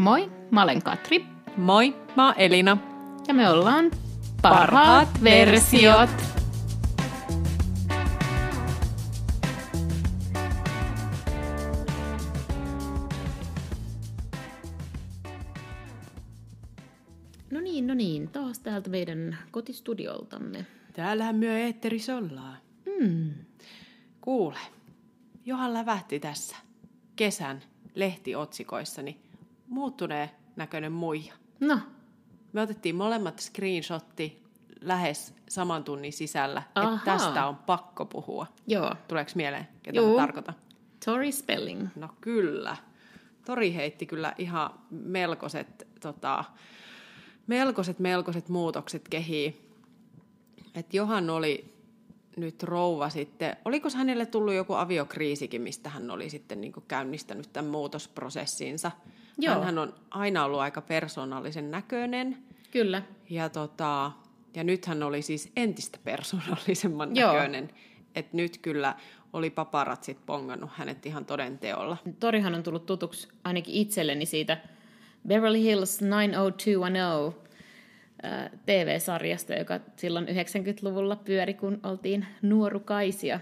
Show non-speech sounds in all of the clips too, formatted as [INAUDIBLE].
Moi, mä olen Katri. Moi, mä oon Elina. Ja me ollaan Parhaat Parhaat versiot. No niin, no niin. Taas täältä meidän kotistudioltamme. Täällähän myö eetterissä ollaan. Mm. Kuule, johan lävähti tässä kesän lehtiotsikoissani muuttuneen näköinen muija. No, Me otettiin molemmat screenshotti lähes saman tunnin sisällä, Ahaa. että tästä on pakko puhua. joo. Tuleeko mieleen, ketä mä tarkoitan? Tori Spelling. No kyllä. Tori heitti kyllä ihan melkoiset, tota, melkoiset, melkoiset muutokset kehiin. Et Johan oli nyt rouva sitten, oliko hänelle tullut joku aviokriisikin, mistä hän oli sitten niin käynnistänyt tämän muutosprosessinsa. Joo. Hän on aina ollut aika persoonallisen näköinen Kyllä. ja, tota, ja nyt hän oli siis entistä persoonallisemman Joo. näköinen. Et nyt kyllä oli paparatsit pongannut hänet ihan toden teolla. Torihan on tullut tutuksi ainakin itselleni siitä Beverly Hills 90210 ää, TV-sarjasta, joka silloin 90-luvulla pyöri, kun oltiin nuorukaisia.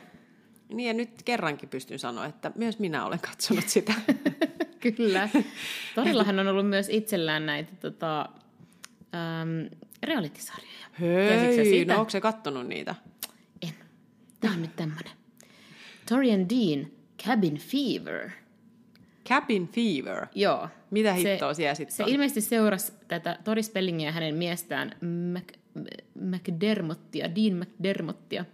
Niin ja nyt kerrankin pystyn sanoa, että myös minä olen katsonut sitä. [LAUGHS] [LAUGHS] Kyllä. Torillahan on ollut myös itsellään näitä tota, äm, reality-sarjoja. Tiesitkö sä Hei, no onko se kattonut niitä? En. Tämä on nyt tämmönen. Tori and Dean, Cabin Fever. Cabin Fever. Joo. Mitä hittoa siellä sitten Se on? ilmeisesti seurasi tätä Tori Spellingia hänen miestään Mac, McDermottia, Dean McDermottia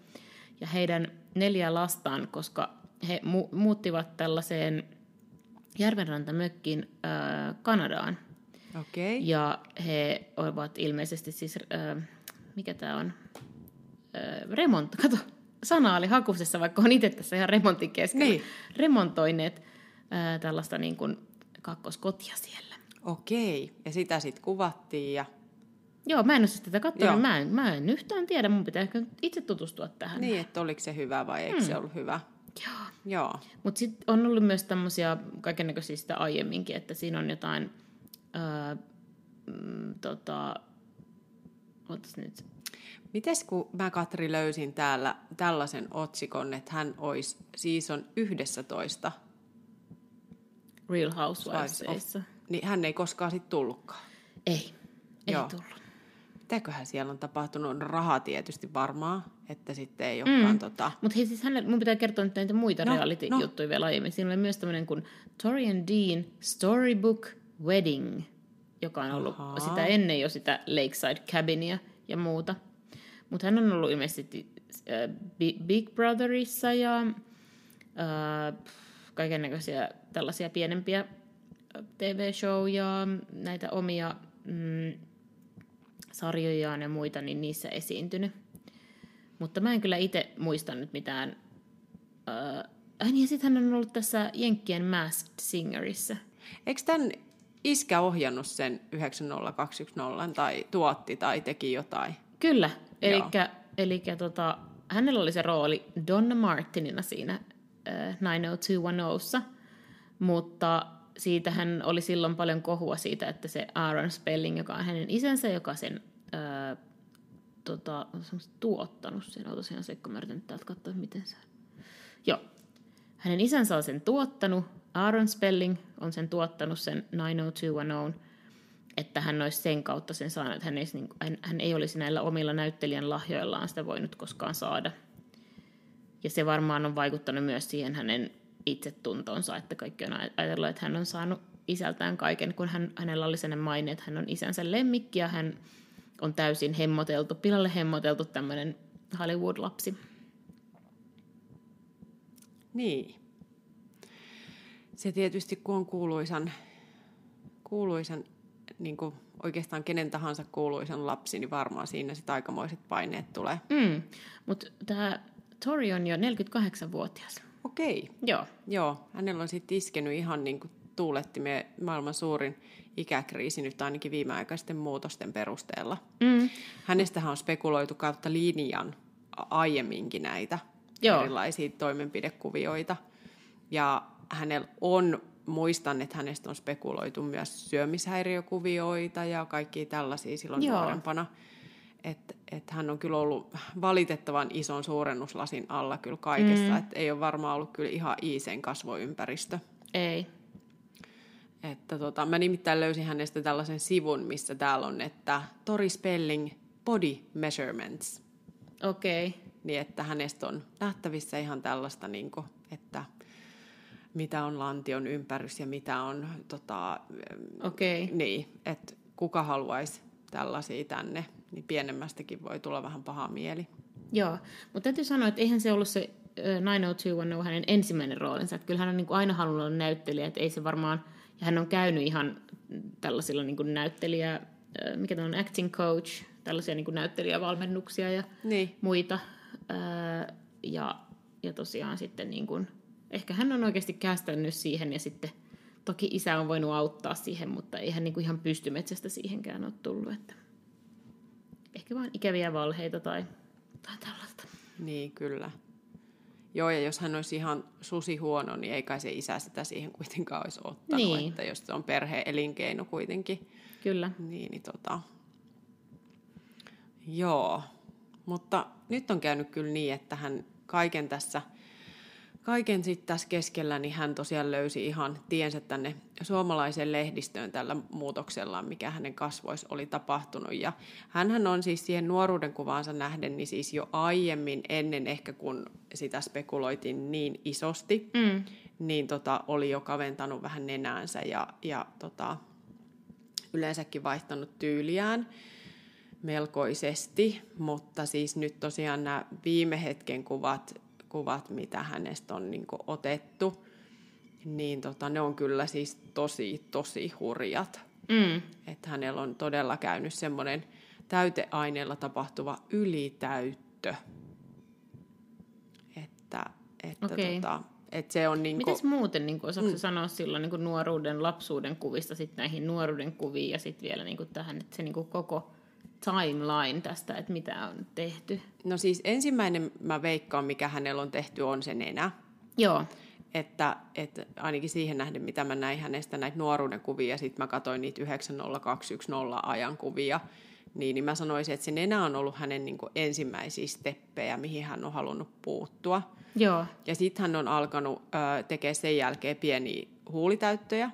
ja heidän neljä lastaan, koska he mu- muuttivat tällaiseen järvenrantamökkiin äh, Kanadaan. Okay. Ja he ovat ilmeisesti siis, äh, mikä tämä on, äh, remont, [LAUGHS] kato, sana oli hakusessa, vaikka on itse tässä ihan remontin keskellä. Niin. Remontoineet äh, tällaista niin kuin kakkoskotia siellä. Okei. Ja sitä sitten kuvattiin ja... Joo, mä en ole siis tätä katsonut, mä en, mä en yhtään tiedä, mun pitää ehkä itse tutustua tähän. Niin, että oliko se hyvä vai eikö se ollut hyvä? Joo. Joo. Mutta sitten on ollut myös tämmöisiä kaikennäköisiä sitä aiemminkin, että siinä on jotain, ää, mm, tota, ootas nyt, Mites kun mä Katri löysin täällä tällaisen otsikon, että hän olisi season 11, Real Wives Housewivesissa. niin hän ei koskaan sitten tullutkaan. Ei, ei Joo. tullut. Mitäköhän siellä on tapahtunut? On rahaa tietysti varmaan, että sitten ei olekaan mm. tota... Mutta hei, siis hänelle, mun pitää kertoa nyt näitä muita No, no, reality-juttuja no. vielä aiemmin. Siinä oli myös tämmöinen kuin Tori and Dean Storybook Wedding, joka on ollut Ahaa. sitä ennen jo sitä Lakeside Cabinia ja muuta. Mutta hän on ollut ilmeisesti äh, Bi- Big Brotherissa ja äh, kaikennäköisiä tällaisia pienempiä äh, TV-show ja näitä omia mm, sarjojaan ja muita, niin niissä esiintynyt. Mutta mä en kyllä itse muista nyt mitään. Äh, niin ja sitten hän on ollut tässä Jenkkien Masked Singerissa. Eikö tämän iskä ohjannut sen 90210 tai tuotti tai teki jotain? Kyllä, eli tota, hänellä oli se rooli Donna Martinina siinä äh, 90210, mutta siitä hän oli silloin paljon kohua siitä, että se Aaron Spelling, joka on hänen isänsä, joka sen äh, tota, tuottanut sen, on tosiaan se, kun mä yritän täältä katsoa, miten se Joo. Hänen isänsä on sen tuottanut, Aaron Spelling on sen tuottanut sen 90210, että hän olisi sen kautta sen saanut, että hän ei, niin, hän, hän ei olisi näillä omilla näyttelijän lahjoillaan sitä voinut koskaan saada. Ja se varmaan on vaikuttanut myös siihen hänen itsetuntonsa, että kaikki on aj- ajatellut, että hän on saanut isältään kaiken, kun hän, hänellä oli sellainen maine, että hän on isänsä lemmikki ja hän on täysin hemmoteltu, pilalle hemmoteltu tämmöinen Hollywood-lapsi. Niin. Se tietysti, kun on kuuluisan, kuuluisan niin kuin oikeastaan kenen tahansa kuuluisan lapsi, niin varmaan siinä sitten aikamoiset paineet tulee. Mm. Mutta tämä Tori on jo 48-vuotias. Okei. Joo. Joo, hänellä on sitten iskenyt ihan niin kuin tuulettimeen maailman suurin ikäkriisi nyt ainakin viimeaikaisten muutosten perusteella. Mm. Hänestähän on spekuloitu kautta linjan aiemminkin näitä Joo. erilaisia toimenpidekuvioita. Ja hänellä on muistan, että hänestä on spekuloitu myös syömishäiriökuvioita ja kaikki tällaisia silloin Joo. nuorempana. Että et hän on kyllä ollut valitettavan ison suurennuslasin alla kyllä kaikessa, mm. että ei ole varmaan ollut kyllä ihan iiseen kasvoympäristö. Ei. Että tota, mä nimittäin löysin hänestä tällaisen sivun, missä täällä on, että Tori Spelling Body Measurements. Okei. Okay. Niin, että hänestä on nähtävissä ihan tällaista, niin kuin, että mitä on lantion ympärys ja mitä on, tota, Okei. Okay. niin, että kuka haluaisi tällaisia tänne, niin pienemmästäkin voi tulla vähän paha mieli. Joo, mutta täytyy sanoa, että eihän se ollut se ö, 90210 hänen ensimmäinen roolinsa. Että kyllä hän on niin kuin aina halunnut olla näyttelijä, että ei se varmaan, ja hän on käynyt ihan tällaisilla niin kuin näyttelijä, mikä on, acting coach, tällaisia niin kuin näyttelijävalmennuksia ja Niin, muita. Ja, ja tosiaan sitten niin kuin, ehkä hän on oikeasti kästänyt siihen ja sitten toki isä on voinut auttaa siihen, mutta ei hän niin kuin ihan pystymetsästä siihenkään ole tullut. Että ehkä vaan ikäviä valheita tai, tai tällaista. niin kyllä. Joo, ja jos hän olisi ihan susi huono, niin ei kai se isä sitä siihen kuitenkaan olisi ottanut. Niin. Että jos se on perhe-elinkeino kuitenkin, Kyllä. niin, niin tota... Joo, mutta nyt on käynyt kyllä niin, että hän kaiken tässä, kaiken sitten tässä keskellä, niin hän tosiaan löysi ihan tiensä tänne suomalaiseen lehdistöön tällä muutoksella, mikä hänen kasvoissa oli tapahtunut. Ja hänhän on siis siihen nuoruuden kuvaansa nähden, niin siis jo aiemmin, ennen ehkä kun sitä spekuloitiin niin isosti, Mm. niin tota, oli jo kaventanut vähän nenäänsä ja, ja tota, yleensäkin vaihtanut tyyliään melkoisesti, mutta siis nyt tosiaan nämä viime hetken kuvat, kuvat mitä hänestä on niin otettu, niin tota, ne on kyllä siis tosi, tosi hurjat. Mm. Että hänellä on todella käynyt semmoinen täyteaineella tapahtuva ylitäyttö. Että, että Okei. tota, että se on niin Mites muuten, niin osaatko mm. sanoa silloin niin kuin nuoruuden, lapsuuden kuvista sitten näihin nuoruuden kuviin ja sitten vielä niin kuin tähän, että se niin kuin koko timeline tästä, että mitä on tehty? No siis ensimmäinen mä veikkaan, mikä hänellä on tehty, on se nenä. Joo, Että, että ainakin siihen nähden, mitä mä näin hänestä näitä nuoruuden kuvia, ja sitten mä katsoin niitä 90210 ajankuvia, niin, niin mä sanoisin, että se nenä on ollut hänen niin ensimmäisiä steppejä, mihin hän on halunnut puuttua. joo, Ja sitten hän on alkanut ö, tekemään sen jälkeen pieniä huulitäyttöjä,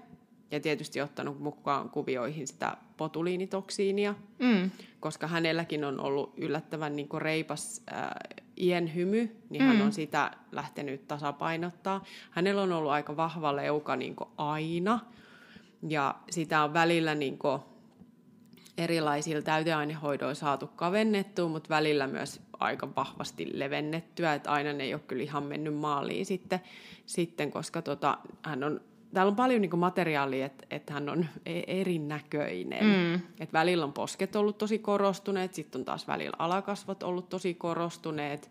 ja tietysti ottanut mukaan kuvioihin sitä botuliinitoksiinia, mm. koska hänelläkin on ollut yllättävän niin kuin reipas äh, iän hymy, niin hän on sitä lähtenyt tasapainottaa. Hänellä on ollut aika vahva leuka niin kuin aina, ja sitä on välillä niin kuin erilaisilla täyteainehoidoilla saatu kavennettua, mutta välillä myös aika vahvasti levennettyä, että aina ne ei ole kyllä ihan mennyt maaliin sitten, sitten koska tota, hän on Täällä on paljon niin materiaalia, että, että hän on e- erinäköinen. Mm. Että välillä on posket ollut tosi korostuneet, sitten on taas välillä alakasvot ollut tosi korostuneet.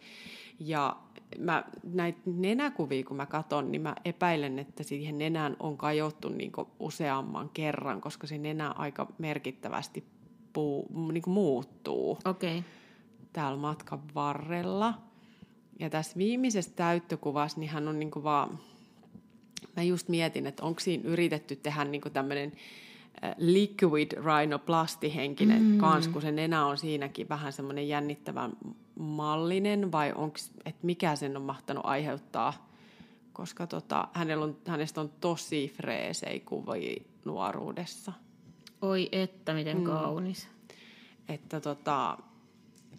Ja mä, näitä nenäkuvia, kun mä katson, niin mä epäilen, että siihen nenään on kajottu niin useamman kerran, koska se nenä aika merkittävästi puu, niin muuttuu. Okay. täällä matkan varrella. Ja tässä viimeisessä täyttökuvassa, niin hän on niin vaan, mä just mietin, että onko siinä yritetty tehdä niin tämmöinen liquid rhinoplasti-henkinen mm. kans, kun se nenä on siinäkin vähän semmoinen jännittävän mallinen, vai onko, että mikä sen on mahtanut aiheuttaa, koska tota, hänellä on, hänestä on tosi freesei kuvia nuoruudessa. Oi että, miten mm. kaunis. Että tota,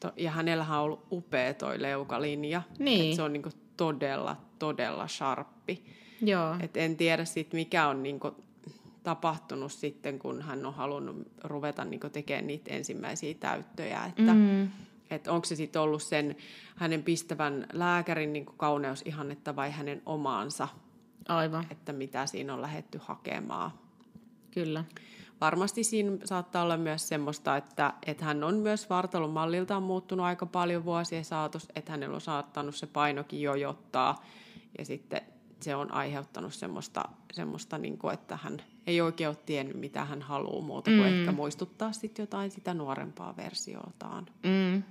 to, ja hänellähän on ollut upea toi leukalinja. Niin. Että se on niinku todella, todella sharppi. Joo, Et en tiedä sit mikä on niinku tapahtunut sitten, kun hän on halunnut ruveta niinku tekemään niitä ensimmäisiä täyttöjä. Että mm. et onko se sitten ollut sen hänen pistävän lääkärin niinku kauneusihannetta vai hänen omaansa, aivan, että mitä siinä on lähetty hakemaan. kyllä. Varmasti siinä saattaa olla myös semmoista, että, että hän on myös vartalon malliltaan muuttunut aika paljon vuosien saatossa, että hänellä on saattanut se painokin jojottaa ja sitten se on aiheuttanut semmoista, semmoista niin kuin, että hän ei oikein ole tiennyt, mitä hän haluaa muuta kuin mm. ehkä muistuttaa sitten jotain sitä nuorempaa versiotaan. Mm.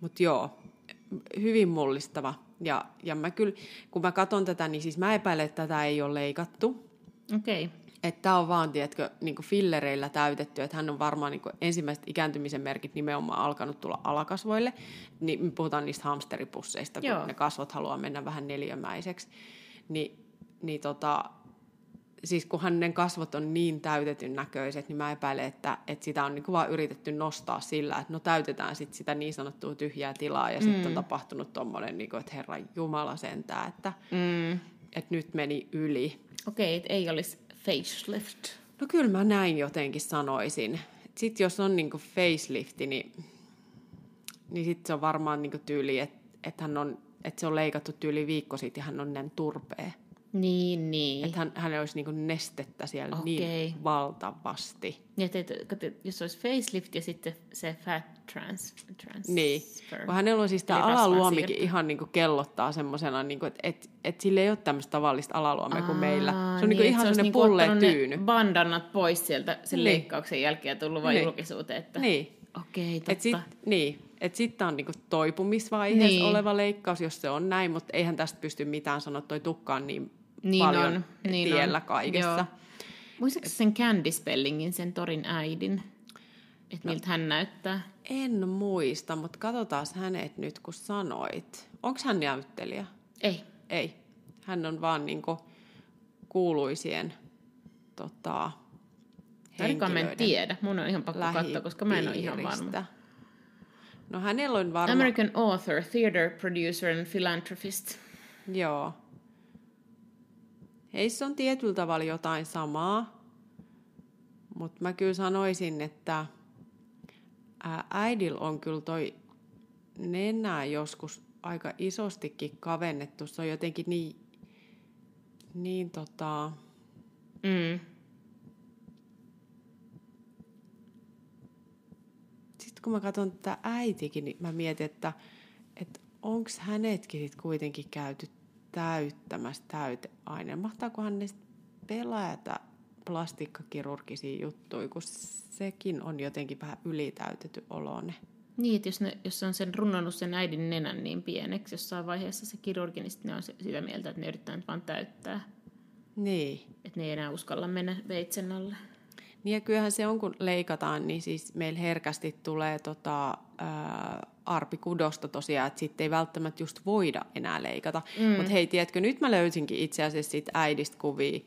Mutta joo, hyvin mullistava. Ja, ja mä kyllä, kun mä katson tätä, niin siis mä epäilen, että tätä ei ole leikattu. Okei. Okay. Että tämä on vaan, tiedätkö, niin fillereillä täytetty, että hän on varmaan niin ensimmäiset ikääntymisen merkit nimenomaan alkanut tulla alakasvoille. Niin me puhutaan niistä hamsteripusseista, kun Joo. ne kasvot haluaa mennä vähän neliömäiseksi. Ni, niin tota, siis kun hänen kasvot on niin täytetyn näköiset, niin mä epäilen, että, että sitä on niin vaan yritetty nostaa sillä, että no täytetään sit sitä niin sanottua tyhjää tilaa ja mm. sitten on tapahtunut tuommoinen, niin että herra Jumala sentää, että, mm. että nyt meni yli. Okei, okay, ei olisi facelift. No kyllä mä näin jotenkin sanoisin. Sitten jos on niin facelifti, niin, niin sitten se on varmaan niin tyyli, että, että, hän on, että se on leikattu tyyli viikko sitten ja hän on näin turpea. Niin, niin. Että hän, hän olisi niin nestettä siellä okay. niin valtavasti. Ja te, jos olisi facelift ja sitten se fat trans, transfer. Niin, kun hänellä on siis tämä alaluomikin ihan niin kuin kellottaa semmoisena, niin että et, et sillä ei ole tämmöistä tavallista alaluomea kuin meillä. Se on niin, niin ihan semmoinen niinku pulle tyyny. bandannat pois sieltä sen niin. leikkauksen jälkeen tullut vain niin. julkisuuteen. Että... Niin. Okei, okay, totta. Et sit, niin, että sitten on niinku toipumisvaiheessa niin. oleva leikkaus, jos se on näin, mutta eihän tästä pysty mitään sanoa, toi tukka on niin niin paljon on, niin tiellä on. kaikessa. Joo. Muistatko sen Candy Spellingin, sen Torin äidin? Että no, miltä hän näyttää? En muista, mutta katsotaan hänet nyt, kun sanoit. Onko hän näyttelijä? Ei. Ei. Hän on vaan niinku kuuluisien tota, Tarvikaan mä en tiedä. Mun on ihan pakko katsoa, koska mä en ole ihan varma. No hänellä on varma... American author, theater producer and philanthropist. Joo. Heissä on tietyllä tavalla jotain samaa, mutta mä kyllä sanoisin, että äidil on kyllä toi nenä joskus aika isostikin kavennettu. Se on jotenkin niin, niin tota... Mm. Sitten kun mä katson tätä äitikin, niin mä mietin, että, että onko hänetkin sit kuitenkin käyty täyttämässä täyteaine. Mahtaakohan ne pelätä plastikkakirurgisia juttuja, kun sekin on jotenkin vähän ylitäytetty olone. Niin, että jos, ne, jos on sen runnonnut sen äidin nenän niin pieneksi jossain vaiheessa se kirurgi, niin ne on sitä mieltä, että ne yrittää nyt vaan täyttää. Niin. Että ne ei enää uskalla mennä veitsen alle. Niin ja kyllähän se on, kun leikataan, niin siis meillä herkästi tulee tota, ää, arpikudosta tosiaan, että sitten ei välttämättä just voida enää leikata. Mm. Mutta hei, tiedätkö, nyt mä löysinkin itse asiassa siitä äidistä kuvia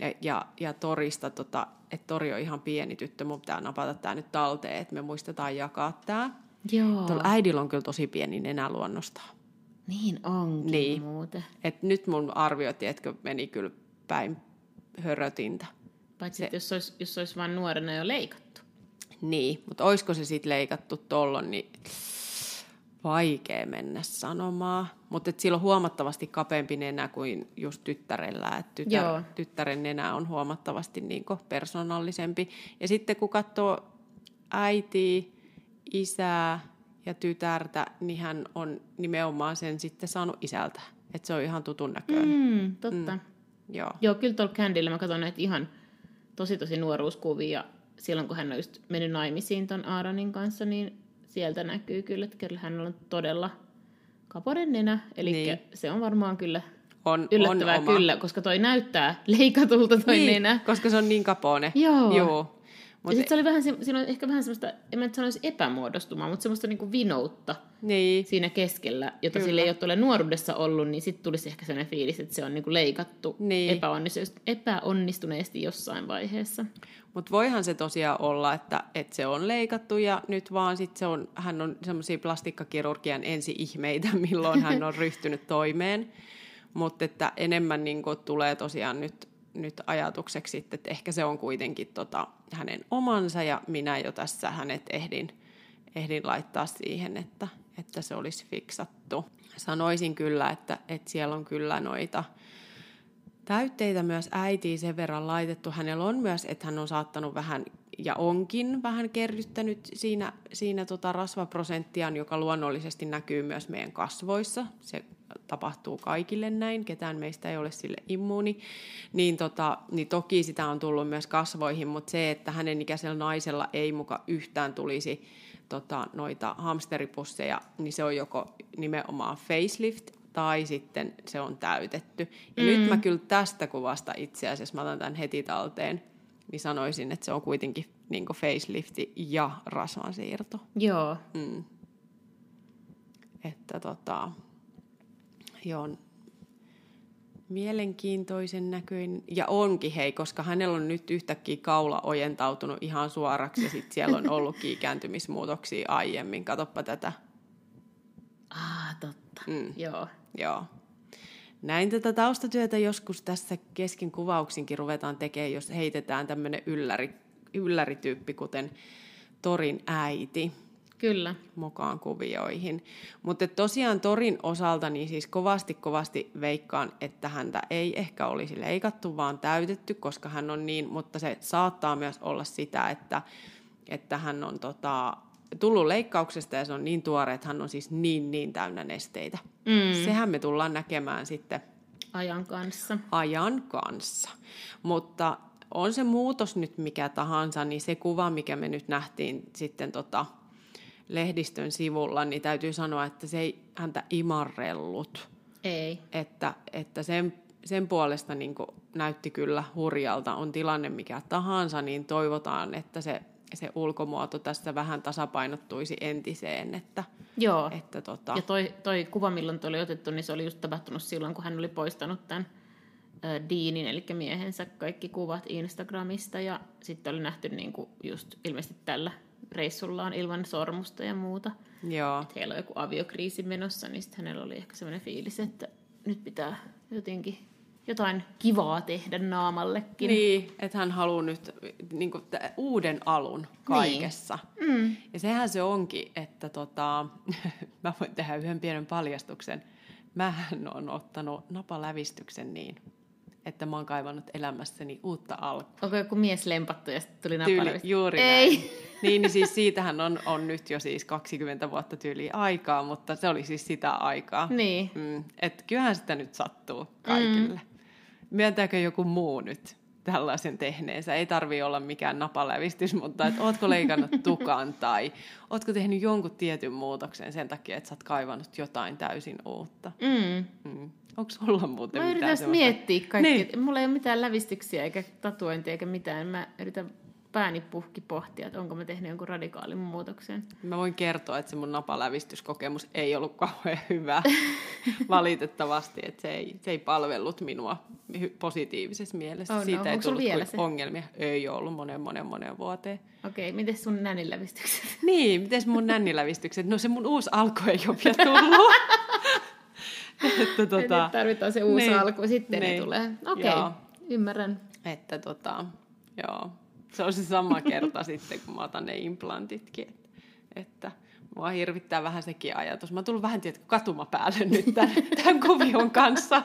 ja, ja, ja Torista, tota, että Tori on ihan pieni tyttö, mun pitää napata tämä nyt talteen, että me muistetaan jakaa tämä. Joo. Tuolla äidillä on kyllä tosi pieni nenä luonnosta. Niin onkin niin. muuten. Et nyt mun arvio, tiedätkö, meni kyllä päin hörötintä. Paitsi, se... jos olisi, jos olisi vain nuorena jo leikattu. Niin, mutta olisiko se sitten leikattu tollon, niin vaikea mennä sanomaan. Mutta sillä on huomattavasti kapeampi nenä kuin just tyttärellä. Et tytär, tyttären nenä on huomattavasti niin persoonallisempi. Ja sitten kun katsoo äitiä, isää ja tytärtä, niin hän on nimenomaan sen sitten saanut isältä. Että se on ihan tutun näköinen. Mm, totta. Mm, joo. joo, kyllä tuolla Candyllä mä katson näitä ihan tosi tosi nuoruuskuvia. Silloin kun hän on just mennyt naimisiin ton Aaronin kanssa, niin sieltä näkyy kyllä, että kyllä hän on todella kaporen nenä. Eli niin. se on varmaan kyllä on, yllättävää on kyllä, koska toi näyttää leikatulta toi niin, nenä. koska se on niin kapone. Joo. Joo. Mut ja sitten se oli vähän, siinä on ehkä vähän semmoista, en mä nyt sanoisi epämuodostumaa, mutta semmoista niinku vinoutta niin. siinä keskellä, jota Kyllä. sille ei ole tuolle nuoruudessa ollut, niin sitten tulisi ehkä sellainen fiilis, että se on niinku leikattu niin. epäonnistuneesti jossain vaiheessa. Mutta voihan se tosiaan olla, että, että se on leikattu ja nyt vaan sit se on, hän on semmoisia plastikkakirurgian ensi-ihmeitä, [LAUGHS] milloin hän on ryhtynyt toimeen. Mutta että enemmän niin tulee tosiaan nyt nyt ajatukseksi, että ehkä se on kuitenkin tota hänen omansa ja minä jo tässä hänet ehdin, ehdin laittaa siihen, että, että se olisi fiksattu. Sanoisin kyllä, että, että siellä on kyllä noita täytteitä myös äitiin sen verran laitettu. Hänellä on myös, että hän on saattanut vähän ja onkin vähän kerryttänyt siinä, siinä tota rasvaprosenttiaan, joka luonnollisesti näkyy myös meidän kasvoissa. Se tapahtuu kaikille näin, ketään meistä ei ole sille immuuni, niin, tota, niin toki sitä on tullut myös kasvoihin, mutta se, että hänen ikäisellä naisella ei muka yhtään tulisi tota, noita hamsteripusseja, niin se on joko nimenomaan facelift tai sitten se on täytetty. Ja mm. nyt mä kyllä tästä kuvasta itse asiassa, mä otan tämän heti talteen, niin sanoisin, että se on kuitenkin niin facelifti ja rasvansiirto. Joo. Mm. Että tota, joo, mielenkiintoisen näköinen. Ja onkin hei, koska hänellä on nyt yhtäkkiä kaula ojentautunut ihan suoraksi ja sitten siellä on ollutkin [LAUGHS] ikääntymismuutoksia aiemmin. Katoppa tätä. Ah, totta. Mm. Joo. Joo. Näin tätä taustatyötä joskus tässä kesken kuvauksinkin ruvetaan tekemään, jos heitetään tämmöinen ylläri, yllärityyppi, kuten Torin äiti. Kyllä. mukaan kuvioihin. Mutta tosiaan Torin osalta niin siis kovasti kovasti veikkaan, että häntä ei ehkä olisi leikattu, vaan täytetty, koska hän on niin, mutta se saattaa myös olla sitä, että, että hän on tota, tullut leikkauksesta ja se on niin tuore, että hän on siis niin niin täynnä nesteitä. Mm. Sehän me tullaan näkemään sitten ajan kanssa. Ajan kanssa. Mutta on se muutos nyt mikä tahansa, niin se kuva, mikä me nyt nähtiin sitten tota, lehdistön sivulla, niin täytyy sanoa, että se ei häntä imarrellut. Ei. Että, että sen, sen puolesta niin näytti kyllä hurjalta. On tilanne mikä tahansa, niin toivotaan, että se, se ulkomuoto tässä vähän tasapainottuisi entiseen. Että, Joo. Että tota... Ja toi, toi kuva, milloin toi oli otettu, niin se oli just tapahtunut silloin, kun hän oli poistanut tämän Deanin, eli miehensä, kaikki kuvat Instagramista. Ja sitten oli nähty niin kuin just ilmeisesti tällä reissullaan ilman sormusta ja muuta. Joo. Että heillä on joku aviokriisi menossa, niin sitten hänellä oli ehkä sellainen fiilis, että nyt pitää jotenkin jotain kivaa tehdä naamallekin. Niin, että hän haluaa nyt niin kuin, uuden alun kaikessa. Niin. Mm. Ja sehän se onkin, että tota, [LAUGHS] mä voin tehdä yhden pienen paljastuksen. Mähän on ottanut napalävistyksen niin, että mä oon kaivannut elämässäni uutta alkua. Onko joku mies lempattu ja sitten tuli napalävistys? juuri Ei. Näin. [LAUGHS] Niin, niin siis siitähän on, on nyt jo siis 20 vuotta tyyliä aikaa, mutta se oli siis sitä aikaa. Niin. Mm, että kyllähän sitä nyt sattuu kaikille. Mm. Myöntääkö joku muu nyt tällaisen tehneensä? Ei tarvi olla mikään napalävistys, mutta et ootko leikannut [LAUGHS] tukan tai ootko tehnyt jonkun tietyn muutoksen sen takia, että sä oot kaivannut jotain täysin uutta? Mm. Mm. Onko sulla muuten Mä mitään yritän semmoista? miettiä kaikki. Niin. Mulla ei ole mitään lävistyksiä eikä tatuointia eikä mitään. Mä yritän pääni puhki pohtia, että onko mä tehnyt jonkun radikaalin muutoksen. Mä voin kertoa, että se mun napalävistyskokemus ei ollut kauhean hyvä [LAUGHS] valitettavasti, että se ei, se ei palvellut minua positiivisessa mielessä. Oh no, Siitä ei onko tullut vielä se? ongelmia. Ei ollut monen monen monen vuoteen. Okei, okay, miten sun nänilävistykset? [LAUGHS] Niin, miten mun nännilävistykset? No se mun uusi alku ei ole vielä tullut. [LAUGHS] että, Tota, nyt tarvitaan se uusi niin, alku, sitten niin, ne tulee. Okei, joo. okay, ymmärrän. että tota, joo. Se on se sama kerta [LAUGHS] sitten, kun mä otan ne implantitkin. Että, että mua hirvittää vähän sekin ajatus. Mä tullut vähän tietysti katuma päälle nyt tämän, [LAUGHS] tämän kuvion kanssa.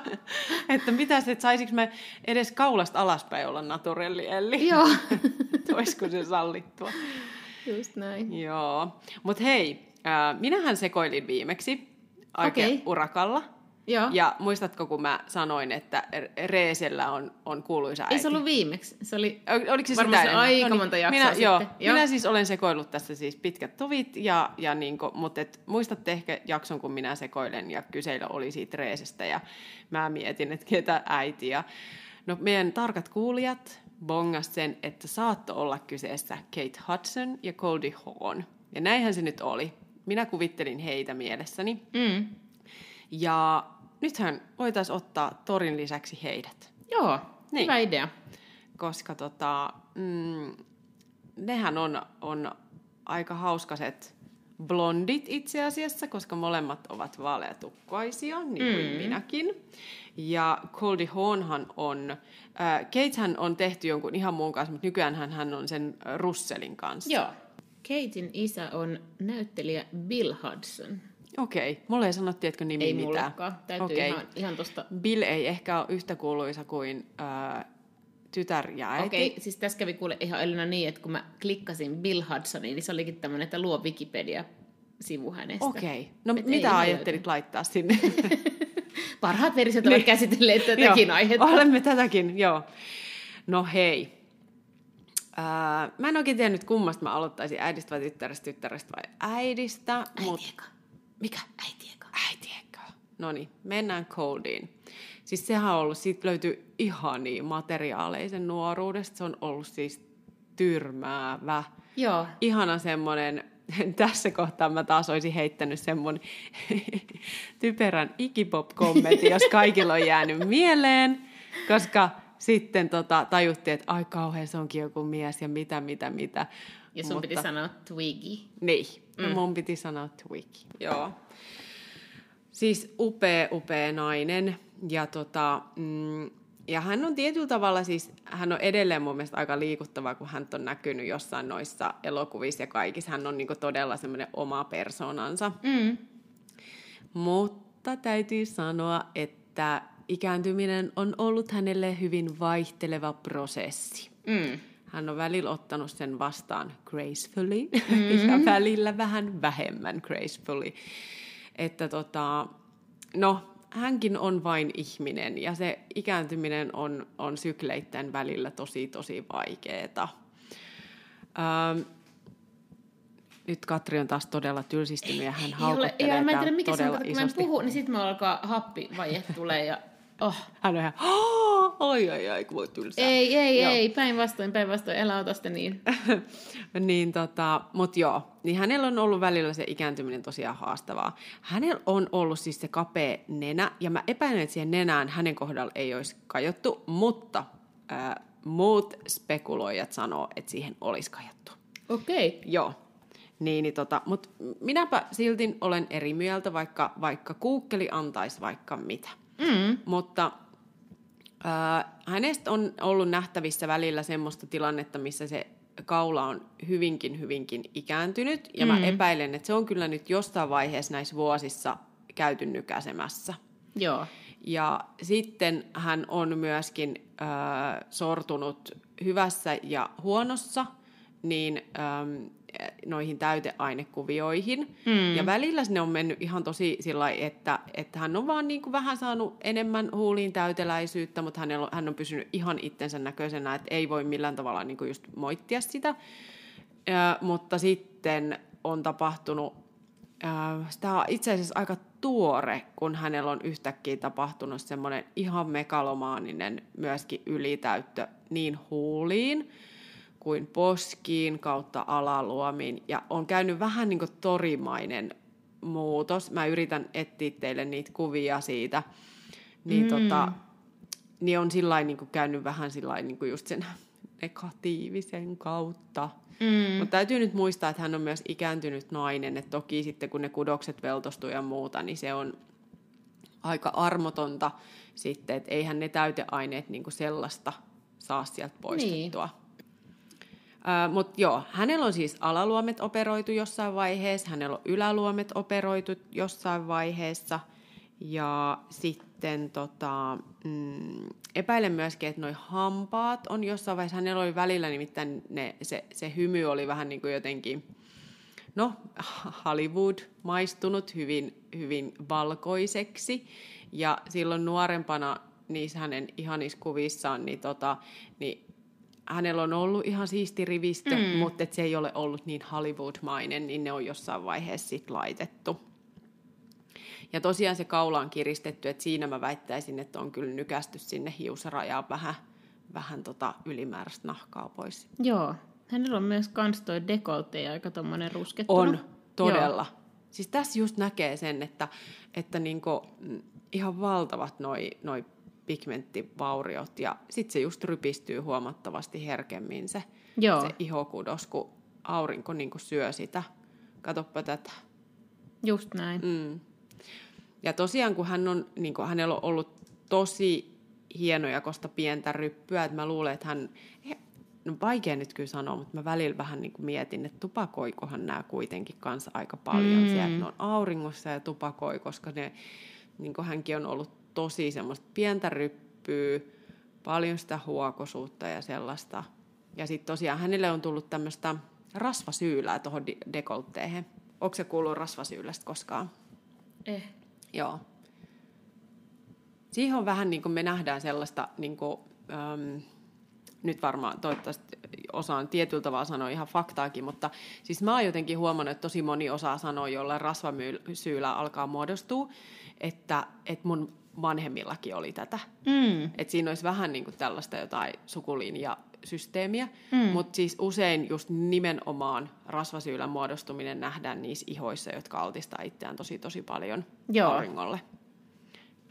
että mitä se, että saisinko mä edes kaulasta alaspäin olla naturelli, eli Joo, [LAUGHS] olisiko se sallittua. just näin. Joo, mutta hei, äh, minähän sekoilin viimeksi oikein Okei. urakalla. Joo. Ja muistatko, kun mä sanoin, että Reesellä on, on kuuluisa äiti? Ei se ollut viimeksi. Se oli Oliko se Varmaan sitä se aika No niin, monta jaksoa minä, sitten. Joo, Joo. minä siis olen sekoillut tässä siis pitkät tovit, ja, ja niin kuin, mutta et, muistatte ehkä jakson, kun minä sekoilen ja kyseillä oli siitä Reesestä ja mä mietin, että ketä äiti. Ja, no meidän tarkat kuulijat bongas sen, että saatto olla kyseessä Kate Hudson ja Goldie Hawn. Ja näinhän se nyt oli. Minä kuvittelin heitä mielessäni. Mm. Ja nythän voitaisiin ottaa Torin lisäksi heidät. Joo, Niin. hyvä idea. koska tota, mm, nehän on, on aika hauskaset blondit itse asiassa, koska molemmat ovat vaaleatukkaisia, niin kuin Mm. minäkin. Ja Goldie Hawnhan on, äh, Katehän on tehty jonkun ihan muun kanssa, mutta nykyään hän on sen äh, Russellin kanssa. Joo. Katein isä on näyttelijä Bill Hudson. Okei, okay. mulle ei sanottu, tiedätkö nimi Ei mitään. mullekaan. Täytyy Okei. ihan, ihan tosta... Bill ei ehkä ole yhtä kuuluisa kuin äh, tytär ja äiti. Okei, okay, siis tässä kävi kuule ihan Elina niin, että kun mä klikkasin Bill Hudsoniin, niin se olikin tämmöinen, että luo Wikipedia-sivu hänestä. Okei, no Et ei mitä ajattelit laittaa sinne? [LAUGHS] [LAUGHS] Parhaat versiot ovat käsitelleet [LAUGHS] tätäkin Joo, aihetta. Olemme tätäkin, joo. No hei. Ää, mä en oikein tiennyt, kummasta mä aloittaisin, äidistä vai tyttärestä, tyttärestä vai äidistä. Äiti eka. Mikä? Äiti eka. Äiti eka. No niin, mennään koodiin. Siis sehän on ollut, siitä löytyy ihania materiaaleja sen nuoruudesta. Se on ollut siis tyrmäävä. Joo. Ihana semmoinen, [LAUGHS] tässä kohtaa mä taas olisin heittänyt semmoinen [LAUGHS] typerän ikipop-kommentin, jos kaikilla on jäänyt [LAUGHS] mieleen, koska sitten tota, tajuttiin, että ai kauhean se onkin joku mies ja mitä, mitä, mitä. Ja sun Mutta... piti sanoa Twiggy. Niin, mm. mun piti sanoa Twiggy, joo. Siis upea, upea nainen. Ja, tota, mm, ja hän on tietyllä tavalla siis, hän on edelleen mun mielestä aika liikuttava, kun hän on näkynyt jossain noissa elokuvissa ja kaikissa. Hän on niinku todella semmoinen oma persoonansa. Mm. Mutta täytyy sanoa, että ikääntyminen on ollut hänelle hyvin vaihteleva prosessi. Mm. Hän on välillä ottanut sen vastaan gracefully [LAUGHS] mm-hmm. ja välillä vähän vähemmän gracefully. Että tota, no, hänkin on vain ihminen ja se ikääntyminen on, on sykleittäin välillä tosi tosi vaikeeta. Ähm, nyt Katri on taas todella tylsistynyt ja hän haukottelee Joo, mä en tiedä mikä se on, kun mä en puhu, niin sitten me alkaa happivaje tulee ja oh. Hän on ihan, oh, oi, oi, oi, kun voi tylsää. Ei, ei, joo. ei, päinvastoin, päinvastoin, älä ota sitä niin. [LAUGHS] niin tota, mut joo, niin hänellä on ollut välillä se ikääntyminen tosiaan haastavaa. Hänellä on ollut siis se kapea nenä, ja mä epäilen, että siihen nenään hänen kohdalla ei olisi kajottu, mutta äh, muut spekuloijat sanoo, että siihen olisi kajottu. Okei. Okay. Joo. Niin, niin tota, mutta minäpä silti olen eri mieltä, vaikka, vaikka kuukkeli antaisi vaikka mitä. Mm. Mutta äh, hänestä on ollut nähtävissä välillä semmoista tilannetta, missä se kaula on hyvinkin, hyvinkin ikääntynyt. Ja mm. mä epäilen, että se on kyllä nyt jostain vaiheessa näissä vuosissa käyty nykäsemässä. Joo. Ja sitten hän on myöskin äh, sortunut hyvässä ja huonossa, niin ähm, noihin täyteainekuvioihin. Mm. Ja välillä ne on mennyt ihan tosi sillä että, että hän on vaan niin kuin vähän saanut enemmän huuliin täyteläisyyttä, mutta hän on, hän on pysynyt ihan itsensä näköisenä, että ei voi millään tavalla niin kuin just moittia sitä. Ja, mutta sitten on tapahtunut, tämä on itse asiassa aika tuore, kun hänellä on yhtäkkiä tapahtunut semmoinen ihan megalomaaninen myöskin ylitäyttö niin huuliin, kuin poskiin kautta alaluomiin. Ja on käynyt vähän niin kuin torimainen muutos. Mä yritän etsiä teille niitä kuvia siitä. Niin, mm. tota, niin on sillä niin käynyt vähän sillä niin kuin just sen negatiivisen kautta. Mm. Mutta täytyy nyt muistaa, että hän on myös ikääntynyt nainen. Että toki sitten kun ne kudokset veltostuu ja muuta, niin se on aika armotonta sitten, että eihän ne täyteaineet niin kuin sellaista saa sieltä poistettua. Niin. Uh, Mutta joo, hänellä on siis alaluomet operoitu jossain vaiheessa, hänellä on yläluomet operoitu jossain vaiheessa. Ja sitten tota, mm, epäilen myöskin, että noi hampaat on jossain vaiheessa, hänellä oli välillä nimittäin ne, se, se hymy oli vähän niin kuin jotenkin, no Hollywood maistunut hyvin, hyvin valkoiseksi. Ja silloin nuorempana niissä hänen ihaniskuvissaan, niin, tota, niin hänellä on ollut ihan siisti rivistö, mm. mutta se ei ole ollut niin Hollywood-mainen, niin ne on jossain vaiheessa sit laitettu. Ja tosiaan se kaula on kiristetty, että siinä mä väittäisin, että on kyllä nykästy sinne hiusrajaa vähän, vähän tota ylimääräistä nahkaa pois. Joo. Hänellä on myös kans toi dekolte aika tommonen ruskettunut. On, todella. Joo. Siis tässä just näkee sen, että, että niinku, mm, ihan valtavat noi, noi pigmenttivauriot ja sitten se just rypistyy huomattavasti herkemmin se, Joo. se ihokudos, kun aurinko niin kuin syö sitä. Katoppa tätä. Just näin. Mm. Ja tosiaan, kun hän on, niin kuin, hänellä on ollut tosi hienoja kosta pientä ryppyä, että mä luulen, että hän, no vaikea nyt kyllä sanoa, mutta mä välillä vähän niin kuin mietin, että tupakoikohan nämä kuitenkin kanssa aika paljon mm. siellä, ne on auringossa ja tupakoi, koska ne, niin kuin hänkin on ollut tosi semmoista pientä ryppyä, paljon sitä huokosuutta ja sellaista. Ja sitten tosiaan hänelle on tullut tämmöistä rasvasyylää tuohon dekoltteehen. Onko se kuullut rasvasyylästä koskaan? Eh. Joo. Siihen on vähän niin kuin me nähdään sellaista, niin kuin, äm, nyt varmaan toivottavasti osaan tietyllä tavalla sanoa ihan faktaakin, mutta siis mä oon jotenkin huomannut, että tosi moni osaa sanoa, jolla rasvamysyylä alkaa muodostua, että, että mun vanhemmillakin oli tätä. Mm. Että siinä olisi vähän niin kuin tällaista jotain sukulinjasysteemiä, mm. mutta siis usein just nimenomaan rasvasyylän muodostuminen nähdään niissä ihoissa, jotka altistaa itseään tosi tosi paljon Joo. auringolle.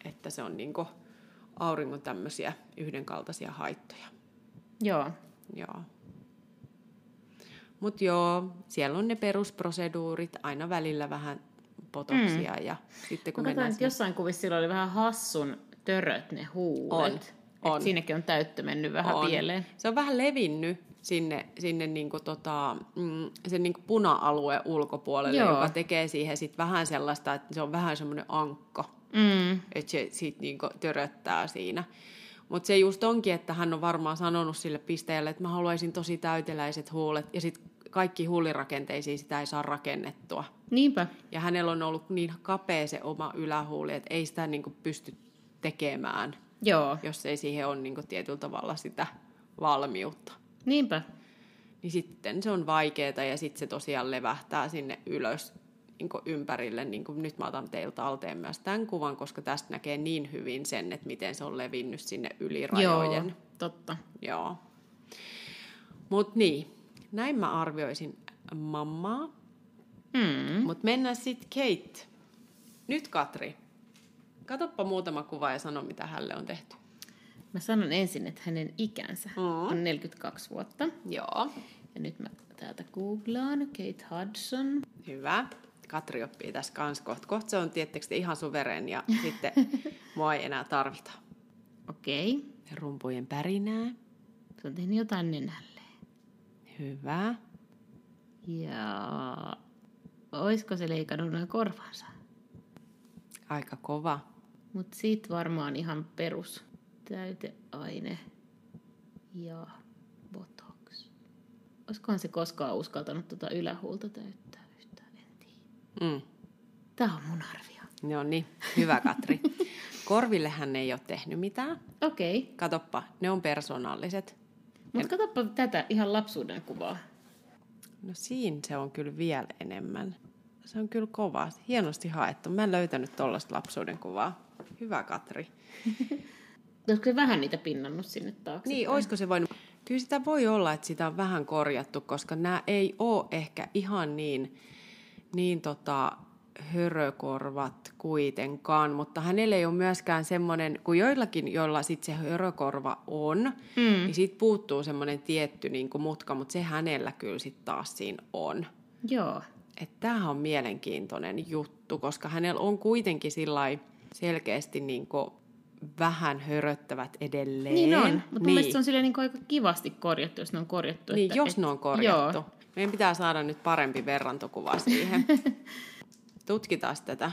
Että se on niin kuin auringon tämmöisiä yhdenkaltaisia haittoja. Joo. Joo. Mutta joo, siellä on ne perusproseduurit, aina välillä vähän potoksia mm. ja sitten kun Mä katsoin, mennään että jossain kuvissa sillä oli vähän hassun töröt ne huulet. On, on. Siinäkin on täyttö mennyt vähän on. pieleen. Se on vähän levinnyt sinne, sinne niinku tota, mm, sen niinku puna-alueen ulkopuolelle, Joo. joka tekee siihen sit vähän sellaista, että se on vähän semmoinen ankka, Mm. että se sit niinku töröttää siinä. Mutta se just onkin, että hän on varmaan sanonut sille pisteelle, että mä haluaisin tosi täyteläiset huulet, ja sitten kaikki huulirakenteisiin sitä ei saa rakennettua. Niinpä. Ja hänellä on ollut niin kapea se oma ylähuuli, että ei sitä niinku pysty tekemään, Joo. jos ei siihen ole niinku tietyllä tavalla sitä valmiutta. Niinpä. Niin sitten se on vaikeaa ja sitten se tosiaan levähtää sinne ylös niin ympärille. Niin kuin nyt mä otan teiltä talteen myös tämän kuvan, koska tästä näkee niin hyvin sen, että miten se on levinnyt sinne yli rajojen. Joo, totta. Joo. Mutta niin, näin mä arvioisin mammaa. Mm. Mutta mennään sitten Kate. Nyt Katri. Katoppa muutama kuva ja sano, mitä hälle on tehty. Mä sanon ensin, että hänen ikänsä Mm. on 42 vuotta. Joo. Ja nyt mä täältä googlaan Kate Hudson. Hyvä. Katri oppii tässä kans kohta. Kohta se on tietysti ihan suveren ja [LAUGHS] sitten mua ei enää tarvita. Okei. Rumpujen pärinää. Se on tehnyt jotain nenälleen. Hyvä. Ja oisko se leikannut noin korvansa? Aika kova. Mutta siitä varmaan ihan perus täyteaine ja botox. Olisikohan se koskaan uskaltanut tuota ylähuulta täyttää yhtään, en tiedä. Mm. Tämä on mun arvio. No niin, hyvä Katri. Korville hän ei ole tehnyt mitään. Okei, okay. Katoppa, ne on persoonalliset. mutta katsoppa tätä ihan lapsuuden kuvaa. No siinä se on kyllä vielä enemmän. Se on kyllä kova. Hienosti haettu. Mä en löytänyt tollasta lapsuuden kuvaa. Hyvä Katri. [LAUGHS] Olisiko se vähän niitä pinnannut sinne taakse? Niin, olisiko se voinut... Kyllä sitä voi olla, että sitä on vähän korjattu, koska nämä ei ole ehkä ihan niin, niin tota, hörökorvat kuitenkaan, mutta hänellä ei ole myöskään semmoinen, kuin joillakin, joilla sit se hörökorva on, mm. niin siitä puuttuu semmoinen tietty niin kuin mutka, mutta se hänellä kyllä sitten taas siinä on. Joo. Että tämähän on mielenkiintoinen juttu, koska hänellä on kuitenkin selkeästi niin kuin vähän höröttävät edelleen. Niin on, mutta mun mielestä se on silleen niin aika kivasti korjattu, jos ne on korjattu. Niin, että, jos et, ne on korjattu. Joo. Meidän pitää saada nyt parempi verrantokuva siihen. [LAUGHS] Tutkitaan tätä.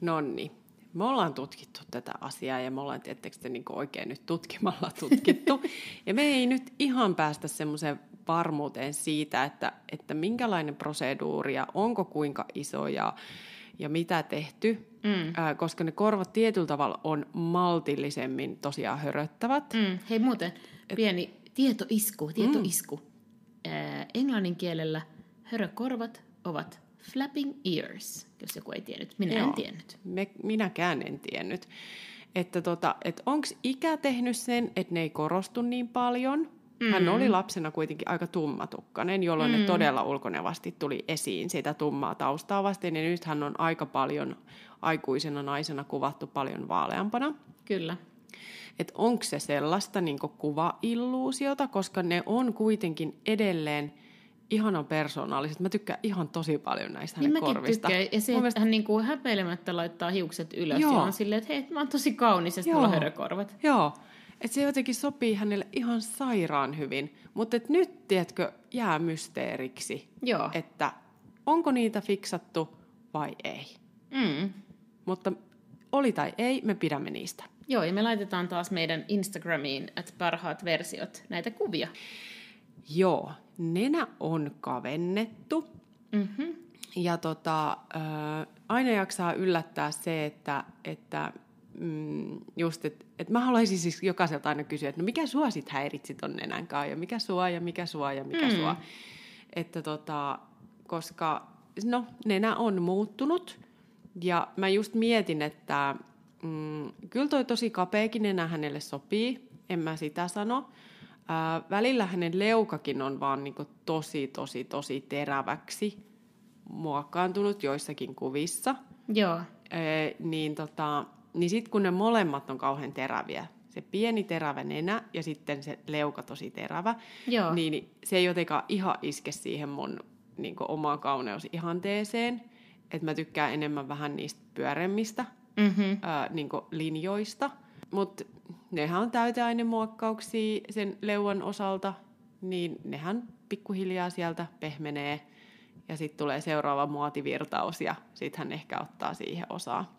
Nonni. Me ollaan tutkittu tätä asiaa ja me ollaan tietysti niin oikein nyt tutkimalla [LAUGHS] tutkittu. ja me ei nyt ihan päästä semmoiseen varmuuteen siitä, että, että minkälainen proseduuri ja onko kuinka iso ja, ja mitä tehty. Mm. Ää, koska ne korvat tietyllä tavalla on maltillisemmin tosiaan höröttävät. Mm. Hei muuten, pieni tietoisku, tietoisku. Mm. Äh, englannin kielellä hörökorvat ovat flapping ears, jos joku ei tiennyt. Minä Joo. en tiennyt. Me, minäkään en tiennyt. Että tota, et onko ikä tehnyt sen, että ne ei korostu niin paljon? Mm. Hän oli lapsena kuitenkin aika tummatukkainen, jolloin mm. ne todella ulkonevasti tuli esiin sitä tummaa taustaa vasten. Ja nyt hän on aika paljon aikuisena naisena kuvattu paljon vaaleampana. Kyllä. Että onko se sellaista niin kuvailluusiota, koska ne on kuitenkin edelleen ihanan persoonalliset. Mä tykkään ihan tosi paljon näistä Niin hänen korvista. tykkään. Ja se, Mun että hän niinku häpeilemättä laittaa hiukset ylös Joo. ja on silleen, että hei, mä oon tosi kaunis ja mulla on hörökorvat. Joo, että se jotenkin sopii hänelle ihan sairaan hyvin. Mutta et nyt, tiedätkö, jää mysteeriksi, Joo. että onko niitä fiksattu vai ei. Mm. Mutta oli tai ei, me pidämme niistä. Joo, ja me laitetaan taas meidän Instagramiin, että parhaat versiot, näitä kuvia. Joo, nenä on kavennettu. Mm-hmm. Ja tota, äh, aina jaksaa yllättää se, että, että mm, just, että et mä haluaisin siis jokaiselta aina kysyä, että no mikä sua sit häiritsi ton nenänkaan ja mikä sua ja mikä sua ja mikä mm. sua. Että tota, koska no, nenä on muuttunut ja mä just mietin, että mm, kyllä toi tosi kapeakin nenä hänelle sopii, en mä sitä sano. Ää, välillä hänen leukakin on vaan niinku tosi, tosi, tosi teräväksi muokkaantunut joissakin kuvissa. Joo. Ee, niin tota, niin sitten kun ne molemmat on kauhean teräviä, se pieni terävä nenä ja sitten se leuka tosi terävä, Joo. niin se ei jotenkaan ihan iske siihen mun niin omaan kauneusihanteeseen. Että mä tykkään enemmän vähän niistä pyöremmistä Mm-hmm. ää, niin linjoista. Mutta nehän on täyteainemuokkauksia sen leuan osalta, niin nehän pikkuhiljaa sieltä pehmenee. Ja sitten tulee seuraava muotivirtaus ja sitten hän ehkä ottaa siihen osaa.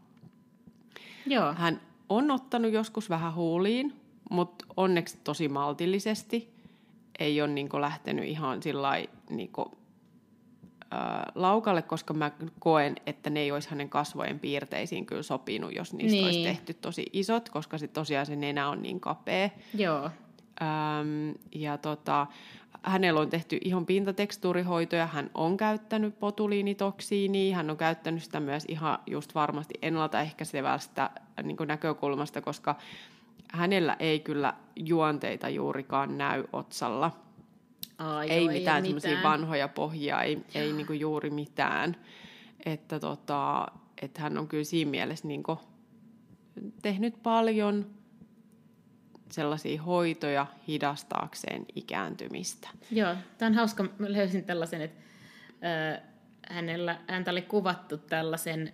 Joo. Hän on ottanut joskus vähän huuliin, mutta onneksi tosi maltillisesti. Ei ole niin lähtenyt ihan sillä niin laukalle, koska mä koen, että ne ei olisi hänen kasvojen piirteisiin kyllä sopinut, jos niistä niin. olisi tehty tosi isot, koska sit tosiaan se nenä on niin kapea. Joo. Öm, ja tota, hänellä on tehty ihon pintatekstuurihoitoja, hän on käyttänyt botuliinitoksiinia, hän on käyttänyt sitä myös ihan just varmasti ennaltaehkäisevästä niin näkökulmasta, koska hänellä ei kyllä juonteita juurikaan näy otsalla. Ai, ei joo, mitään ole semmoisia vanhoja pohjia, ei, ei niinku juuri mitään. Että tota, et hän on kyllä siinä mielessä niinku tehnyt paljon sellaisia hoitoja hidastaakseen ikääntymistä. Joo, tämä on hauska. Mä löysin tällaisen, että ö, hänellä, häntä oli kuvattu tällaisen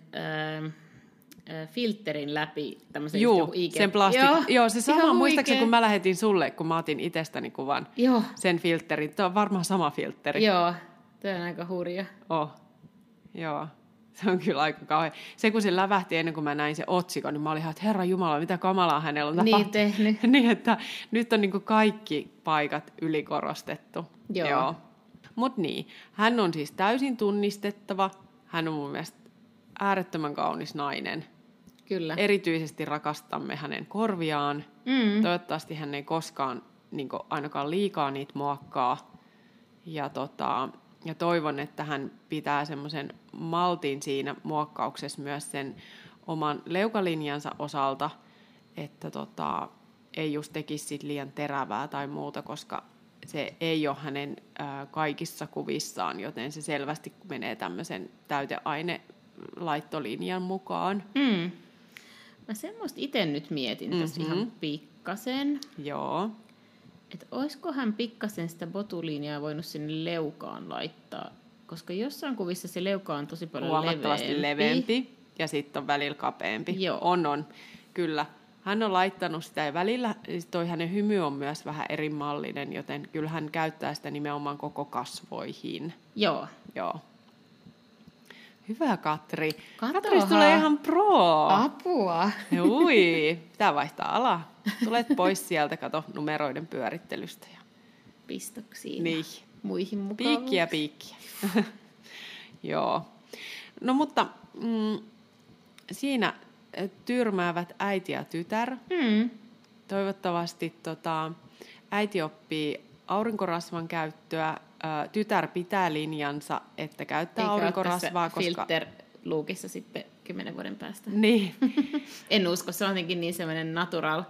ö, filterin läpi. tämmöisen Juu, IG. sen plastik. Joo, Joo se sama, muistaakseni kun mä lähetin sulle, kun mä otin itsestäni kuvan, Joo, sen filterin. Tuo on varmaan sama filteri. joo. Tämä on aika hurja. Oh. Joo. Se on kyllä aika kauhean. Se kun se lävähti ennen kuin mä näin se otsikon, niin mä olin ihan, että herra Jumala, mitä kamalaa hänellä on Niin tehnyt. [LAUGHS] niin, että nyt on niin kuin kaikki paikat ylikorostettu. Joo. Mutta niin, hän on siis täysin tunnistettava. Hän on mun mielestä äärettömän kaunis nainen. Kyllä. Erityisesti rakastamme hänen korviaan. Mm. Toivottavasti hän ei koskaan niin ainakaan liikaa niitä muokkaa. Ja, tota, ja toivon, että hän pitää semmoisen maltin siinä muokkauksessa myös sen oman leukalinjansa osalta, että tota, ei just tekisi sit liian terävää tai muuta, koska se ei ole hänen ää, kaikissa kuvissaan, joten se selvästi menee tämmöisen täyteaine laittolinjan mukaan. Mm. Mä semmoista itse nyt mietin mm-hmm. tässä Mhm. ihan pikkasen, Joo. että olisiko hän pikkasen sitä botuliinia voinut sinne leukaan laittaa, koska jossain kuvissa se leuka on tosi paljon huomattavasti leveämpi. leveämpi ja sitten on välillä kapeampi. Joo. On, on. Kyllä. Hän on laittanut sitä ja välillä siis toi hänen hymy on myös vähän eri mallinen, joten kyllä hän käyttää sitä nimenomaan koko kasvoihin. Joo. Joo. Hyvä Katri. Katohan. Katrista tulee ihan pro. Apua. Ui, pitää vaihtaa ala. Tulet pois sieltä, kato, numeroiden pyörittelystä. Ja... Pistoksiin. Niin. Muihin mukaan. Piikkiä, piikkiä. [LAUGHS] Joo. No mutta mm, siinä eh, tyrmäävät äiti ja tytär. Mm. Toivottavasti tota, äiti oppii aurinkorasvan käyttöä. Ä, tytär pitää linjansa, että käyttää Eikä aurinkorasvaa, ole tässä koska... filter-luukissa sitten kymmenen vuoden päästä. Niin. [LAUGHS] En usko, se on jotenkin niin semmoinen natural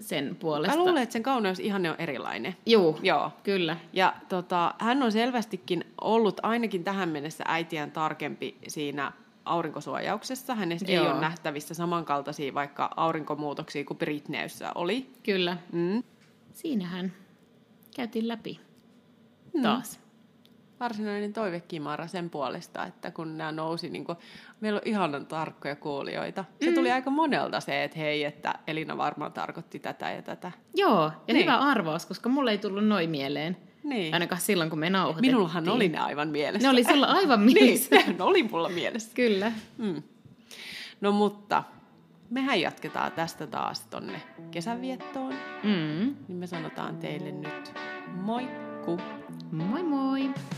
sen puolesta. Mä luulen, että sen kauneus ihanne on erilainen. Juu, Joo. kyllä. Ja tota, hän on selvästikin ollut ainakin tähän mennessä äitiään tarkempi siinä aurinkosuojauksessa. Hänessä ei Joo. ole nähtävissä samankaltaisia vaikka aurinkomuutoksia kuin Britneyssä oli. Kyllä. Mm. Siinähän käytiin läpi Mm. taas. Varsinainen toivekimara sen puolesta, että kun nämä nousi, niin kun, meillä on ihanan tarkkoja kuulijoita. Se Mm. tuli aika monelta se, että hei, että Elina varmaan tarkoitti tätä ja tätä. Joo, ja Niin. niin. hyvä arvaus, koska mulle ei tullut noin mieleen. Niin. Ainakaan silloin, kun me nauhoitettiin. Minullahan oli ne aivan mielessä. Ne oli sulla aivan [LAUGHS] niin, mielessä. [LAUGHS] ne oli mulla mielessä. Kyllä. Mm. No mutta, mehän jatketaan tästä taas tonne kesänviettoon. Mm. Niin me sanotaan teille nyt moikku! Moi moi!